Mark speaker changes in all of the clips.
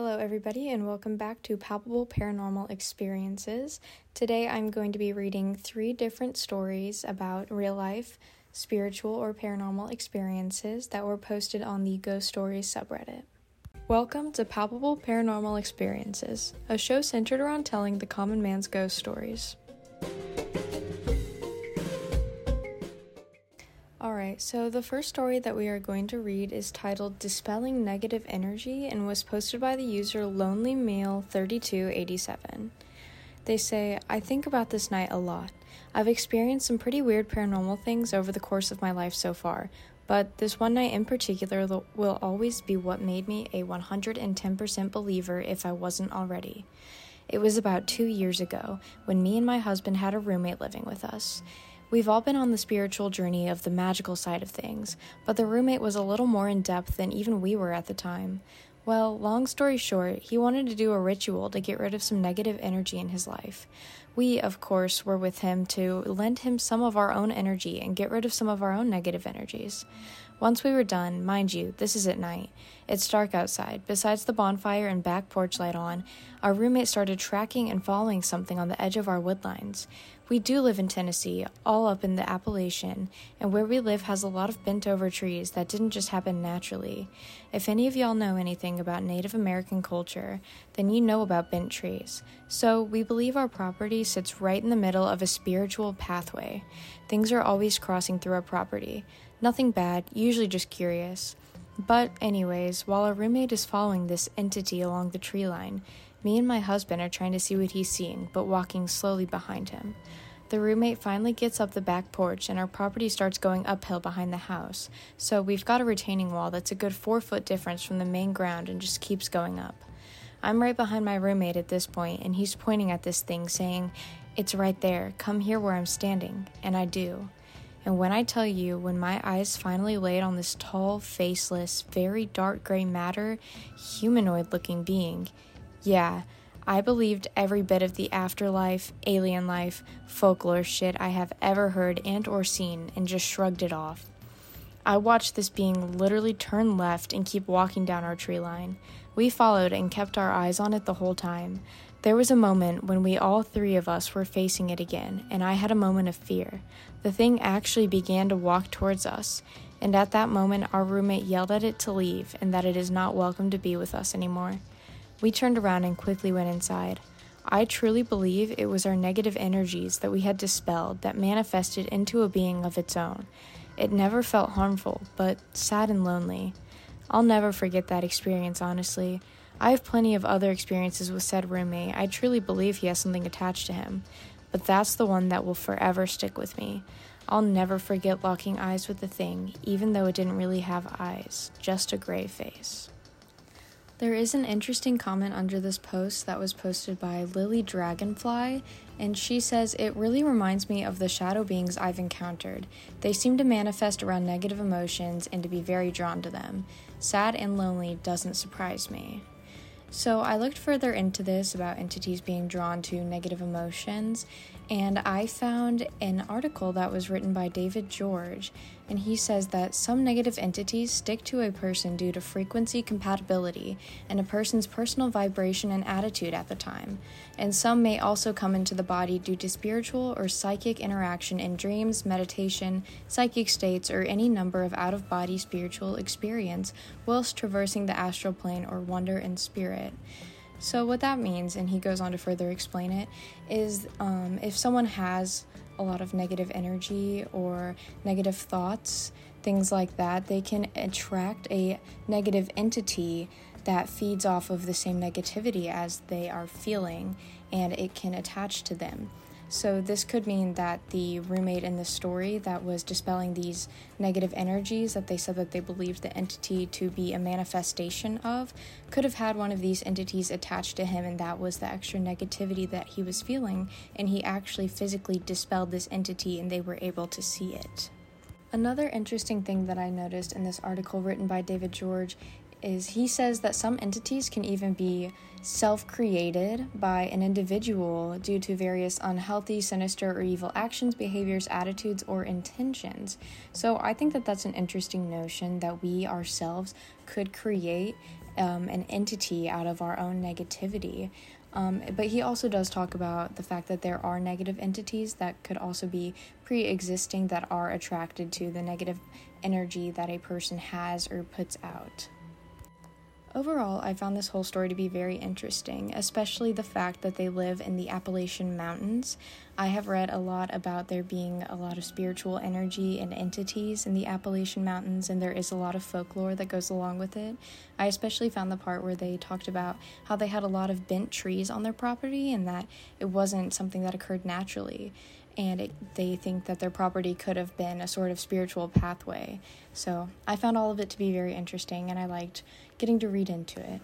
Speaker 1: Hello, everybody, and welcome back to Palpable Paranormal Experiences. Today I'm going to be reading three different stories about real life, spiritual, or paranormal experiences that were posted on the Ghost Stories subreddit. Welcome to Palpable Paranormal Experiences, a show centered around telling the common man's ghost stories. So the first story that we are going to read is titled Dispelling Negative Energy and was posted by the user Lonely Male 3287. They say, I think about this night a lot. I've experienced some pretty weird paranormal things over the course of my life so far, but this one night in particular will always be what made me a 110% believer if I wasn't already. It was about two years ago when me and my husband had a roommate living with us. We've all been on the spiritual journey of the magical side of things, but the roommate was a little more in depth than even we were at the time. Well, long story short, he wanted to do a ritual to get rid of some negative energy in his life. We, of course, were with him to lend him some of our own energy and get rid of some of our own negative energies. Once we were done, mind you, this is at night. It's dark outside. Besides the bonfire and back porch light on, our roommate started tracking and following something on the edge of our woodlines. We do live in Tennessee, all up in the Appalachian, and where we live has a lot of bent over trees that didn't just happen naturally. If any of y'all know anything about Native American culture, then you know about bent trees. So, we believe our property sits right in the middle of a spiritual pathway. Things are always crossing through our property. Nothing bad, usually just curious. But, anyways, while our roommate is following this entity along the tree line, me and my husband are trying to see what he's seeing, but walking slowly behind him. The roommate finally gets up the back porch, and our property starts going uphill behind the house. So we've got a retaining wall that's a good four foot difference from the main ground and just keeps going up. I'm right behind my roommate at this point, and he's pointing at this thing, saying, It's right there. Come here where I'm standing. And I do. And when I tell you, when my eyes finally laid on this tall, faceless, very dark gray matter, humanoid looking being, yeah, I believed every bit of the afterlife, alien life, folklore shit I have ever heard and or seen and just shrugged it off. I watched this being literally turn left and keep walking down our tree line. We followed and kept our eyes on it the whole time. There was a moment when we all three of us were facing it again, and I had a moment of fear. The thing actually began to walk towards us, and at that moment, our roommate yelled at it to leave and that it is not welcome to be with us anymore. We turned around and quickly went inside. I truly believe it was our negative energies that we had dispelled that manifested into a being of its own. It never felt harmful, but sad and lonely. I'll never forget that experience, honestly. I have plenty of other experiences with said roommate. I truly believe he has something attached to him, but that's the one that will forever stick with me. I'll never forget locking eyes with the thing, even though it didn't really have eyes, just a gray face. There is an interesting comment under this post that was posted by Lily Dragonfly, and she says, It really reminds me of the shadow beings I've encountered. They seem to manifest around negative emotions and to be very drawn to them. Sad and lonely doesn't surprise me. So I looked further into this about entities being drawn to negative emotions, and I found an article that was written by David George, and he says that some negative entities stick to a person due to frequency compatibility and a person's personal vibration and attitude at the time, and some may also come into the body due to spiritual or psychic interaction in dreams, meditation, psychic states, or any number of out of body spiritual experience whilst traversing the astral plane or wonder in spirit. So, what that means, and he goes on to further explain it, is um, if someone has a lot of negative energy or negative thoughts, things like that, they can attract a negative entity that feeds off of the same negativity as they are feeling and it can attach to them. So, this could mean that the roommate in the story that was dispelling these negative energies that they said that they believed the entity to be a manifestation of could have had one of these entities attached to him, and that was the extra negativity that he was feeling. And he actually physically dispelled this entity, and they were able to see it. Another interesting thing that I noticed in this article written by David George is he says that some entities can even be self created by an individual due to various unhealthy, sinister, or evil actions, behaviors, attitudes, or intentions. So I think that that's an interesting notion that we ourselves could create um, an entity out of our own negativity. Um, but he also does talk about the fact that there are negative entities that could also be pre existing that are attracted to the negative energy that a person has or puts out. Overall, I found this whole story to be very interesting, especially the fact that they live in the Appalachian Mountains. I have read a lot about there being a lot of spiritual energy and entities in the Appalachian Mountains, and there is a lot of folklore that goes along with it. I especially found the part where they talked about how they had a lot of bent trees on their property and that it wasn't something that occurred naturally and it, they think that their property could have been a sort of spiritual pathway. So I found all of it to be very interesting, and I liked getting to read into it.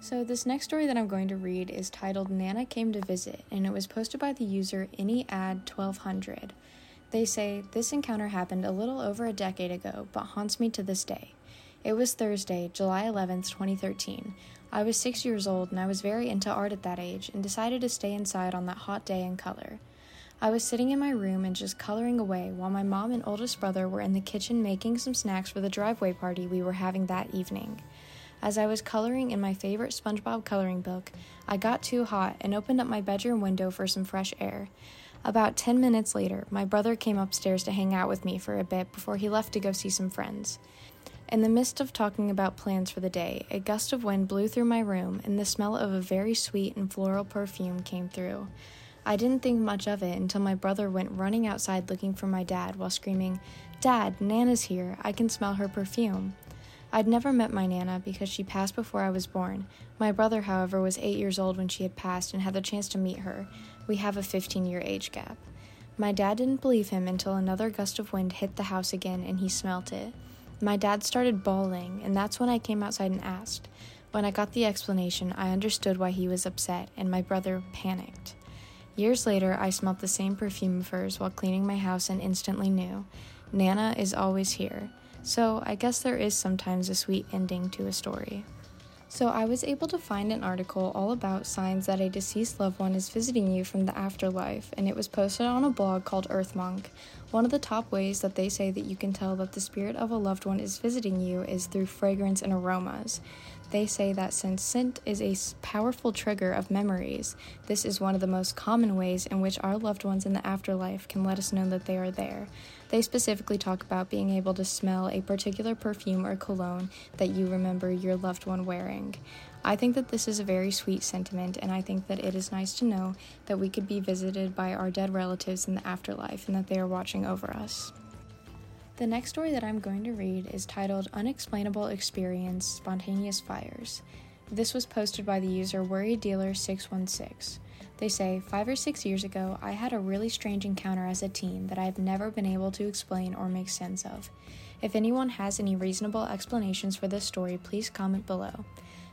Speaker 1: So, this next story that I'm going to read is titled Nana Came to Visit, and it was posted by the user AnyAd1200. They say, This encounter happened a little over a decade ago, but haunts me to this day. It was Thursday, July 11th, 2013. I was six years old and I was very into art at that age and decided to stay inside on that hot day and color. I was sitting in my room and just coloring away while my mom and oldest brother were in the kitchen making some snacks for the driveway party we were having that evening. As I was coloring in my favorite SpongeBob coloring book, I got too hot and opened up my bedroom window for some fresh air. About 10 minutes later, my brother came upstairs to hang out with me for a bit before he left to go see some friends. In the midst of talking about plans for the day, a gust of wind blew through my room and the smell of a very sweet and floral perfume came through. I didn't think much of it until my brother went running outside looking for my dad while screaming, Dad, Nana's here. I can smell her perfume. I'd never met my Nana because she passed before I was born. My brother, however, was eight years old when she had passed and had the chance to meet her. We have a 15 year age gap. My dad didn't believe him until another gust of wind hit the house again and he smelt it. My dad started bawling, and that's when I came outside and asked. When I got the explanation, I understood why he was upset, and my brother panicked. Years later, I smelt the same perfume of hers while cleaning my house and instantly knew Nana is always here. So I guess there is sometimes a sweet ending to a story. So I was able to find an article all about signs that a deceased loved one is visiting you from the afterlife, and it was posted on a blog called Earth Monk. One of the top ways that they say that you can tell that the spirit of a loved one is visiting you is through fragrance and aromas. They say that since scent is a powerful trigger of memories, this is one of the most common ways in which our loved ones in the afterlife can let us know that they are there. They specifically talk about being able to smell a particular perfume or cologne that you remember your loved one wearing. I think that this is a very sweet sentiment, and I think that it is nice to know that we could be visited by our dead relatives in the afterlife and that they are watching over us. The next story that I'm going to read is titled Unexplainable Experience Spontaneous Fires. This was posted by the user Worry Dealer 616. They say, Five or six years ago, I had a really strange encounter as a teen that I have never been able to explain or make sense of. If anyone has any reasonable explanations for this story, please comment below.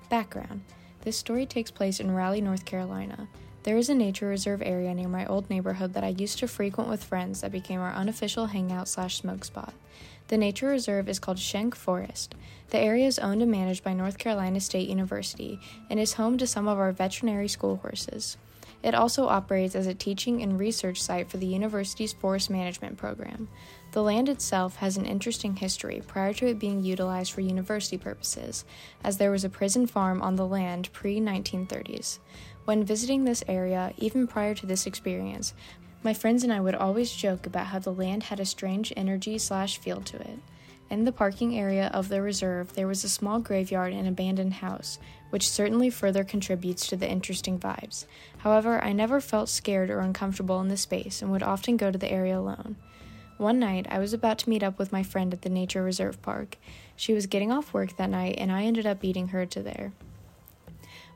Speaker 1: Background This story takes place in Raleigh, North Carolina. There is a nature reserve area near my old neighborhood that I used to frequent with friends that became our unofficial hangout slash smoke spot. The nature reserve is called Schenck Forest. The area is owned and managed by North Carolina State University and is home to some of our veterinary school horses. It also operates as a teaching and research site for the university's forest management program. The land itself has an interesting history prior to it being utilized for university purposes, as there was a prison farm on the land pre 1930s. When visiting this area, even prior to this experience, my friends and I would always joke about how the land had a strange energy slash feel to it. In the parking area of the reserve, there was a small graveyard and abandoned house, which certainly further contributes to the interesting vibes. However, I never felt scared or uncomfortable in the space and would often go to the area alone. One night, I was about to meet up with my friend at the Nature Reserve Park. She was getting off work that night, and I ended up beating her to there.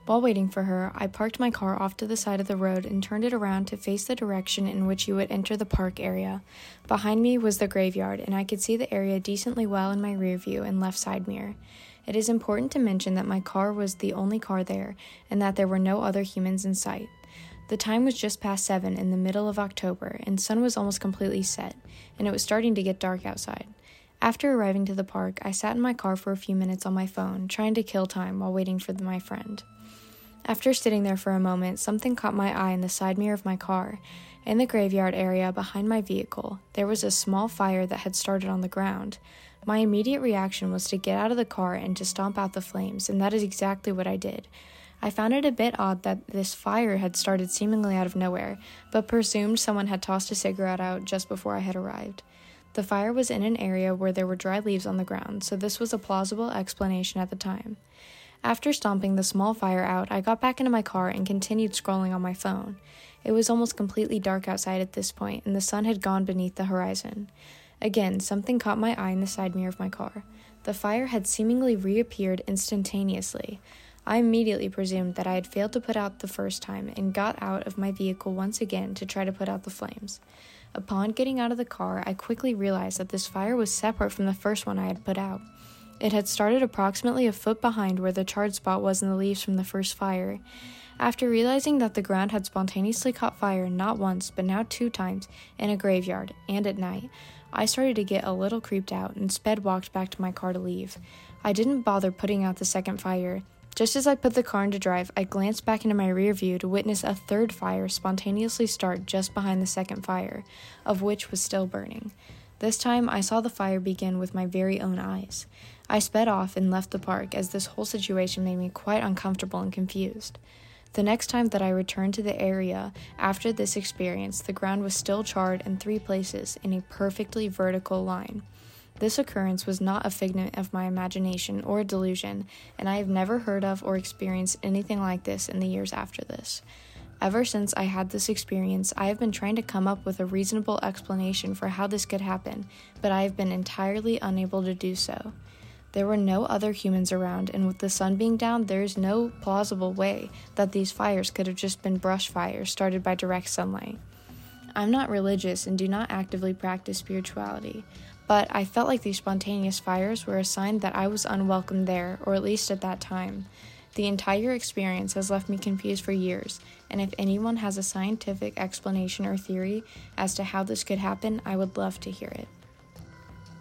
Speaker 1: While waiting for her, I parked my car off to the side of the road and turned it around to face the direction in which you would enter the park area. Behind me was the graveyard, and I could see the area decently well in my rear view and left side mirror. It is important to mention that my car was the only car there and that there were no other humans in sight. The time was just past 7 in the middle of October, and sun was almost completely set, and it was starting to get dark outside. After arriving to the park, I sat in my car for a few minutes on my phone, trying to kill time while waiting for my friend. After sitting there for a moment, something caught my eye in the side mirror of my car. In the graveyard area behind my vehicle, there was a small fire that had started on the ground. My immediate reaction was to get out of the car and to stomp out the flames, and that is exactly what I did. I found it a bit odd that this fire had started seemingly out of nowhere, but presumed someone had tossed a cigarette out just before I had arrived. The fire was in an area where there were dry leaves on the ground, so this was a plausible explanation at the time. After stomping the small fire out, I got back into my car and continued scrolling on my phone. It was almost completely dark outside at this point, and the sun had gone beneath the horizon. Again, something caught my eye in the side mirror of my car. The fire had seemingly reappeared instantaneously. I immediately presumed that I had failed to put out the first time and got out of my vehicle once again to try to put out the flames. Upon getting out of the car, I quickly realized that this fire was separate from the first one I had put out. It had started approximately a foot behind where the charred spot was in the leaves from the first fire. After realizing that the ground had spontaneously caught fire not once, but now two times, in a graveyard, and at night, I started to get a little creeped out and sped walked back to my car to leave. I didn't bother putting out the second fire, just as I put the car into drive, I glanced back into my rear view to witness a third fire spontaneously start just behind the second fire, of which was still burning. This time I saw the fire begin with my very own eyes. I sped off and left the park as this whole situation made me quite uncomfortable and confused. The next time that I returned to the area after this experience, the ground was still charred in three places in a perfectly vertical line. This occurrence was not a figment of my imagination or a delusion, and I have never heard of or experienced anything like this in the years after this. Ever since I had this experience, I have been trying to come up with a reasonable explanation for how this could happen, but I have been entirely unable to do so. There were no other humans around, and with the sun being down, there is no plausible way that these fires could have just been brush fires started by direct sunlight. I'm not religious and do not actively practice spirituality but I felt like these spontaneous fires were a sign that I was unwelcome there, or at least at that time. The entire experience has left me confused for years, and if anyone has a scientific explanation or theory as to how this could happen, I would love to hear it.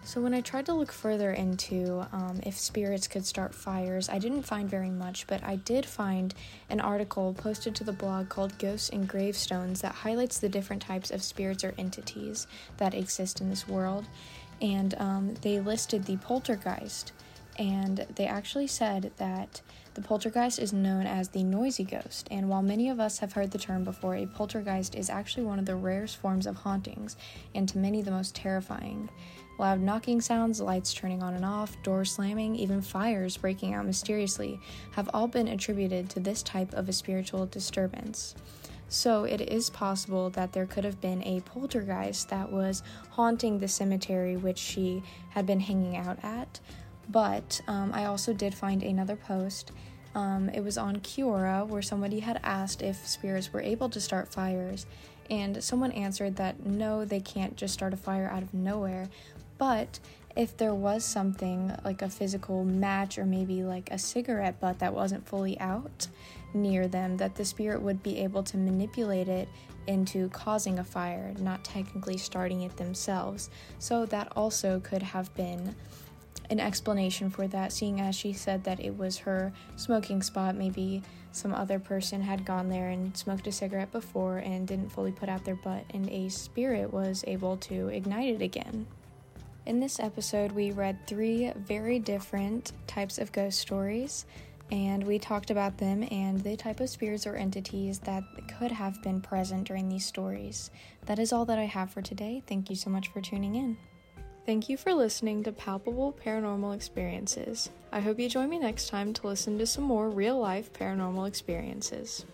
Speaker 1: So, when I tried to look further into um, if spirits could start fires, I didn't find very much, but I did find an article posted to the blog called Ghosts and Gravestones that highlights the different types of spirits or entities that exist in this world and um, they listed the poltergeist. And they actually said that the poltergeist is known as the noisy ghost. And while many of us have heard the term before, a poltergeist is actually one of the rarest forms of hauntings, and to many the most terrifying. Loud knocking sounds, lights turning on and off, doors slamming, even fires breaking out mysteriously have all been attributed to this type of a spiritual disturbance. So it is possible that there could have been a poltergeist that was haunting the cemetery which she had been hanging out at. But um, I also did find another post. Um, it was on Quora where somebody had asked if spirits were able to start fires, and someone answered that no, they can't just start a fire out of nowhere. But if there was something like a physical match or maybe like a cigarette butt that wasn't fully out, near them that the spirit would be able to manipulate it into causing a fire, not technically starting it themselves. So that also could have been an explanation for that, seeing as she said that it was her smoking spot. Maybe some other person had gone there and smoked a cigarette before and didn't fully put out their butt, and a spirit was able to ignite it again. In this episode, we read three very different types of ghost stories and we talked about them and the type of spirits or entities that could have been present during these stories. That is all that I have for today. Thank you so much for tuning in. Thank you for listening to Palpable Paranormal Experiences. I hope you join me next time to listen to some more real life paranormal experiences.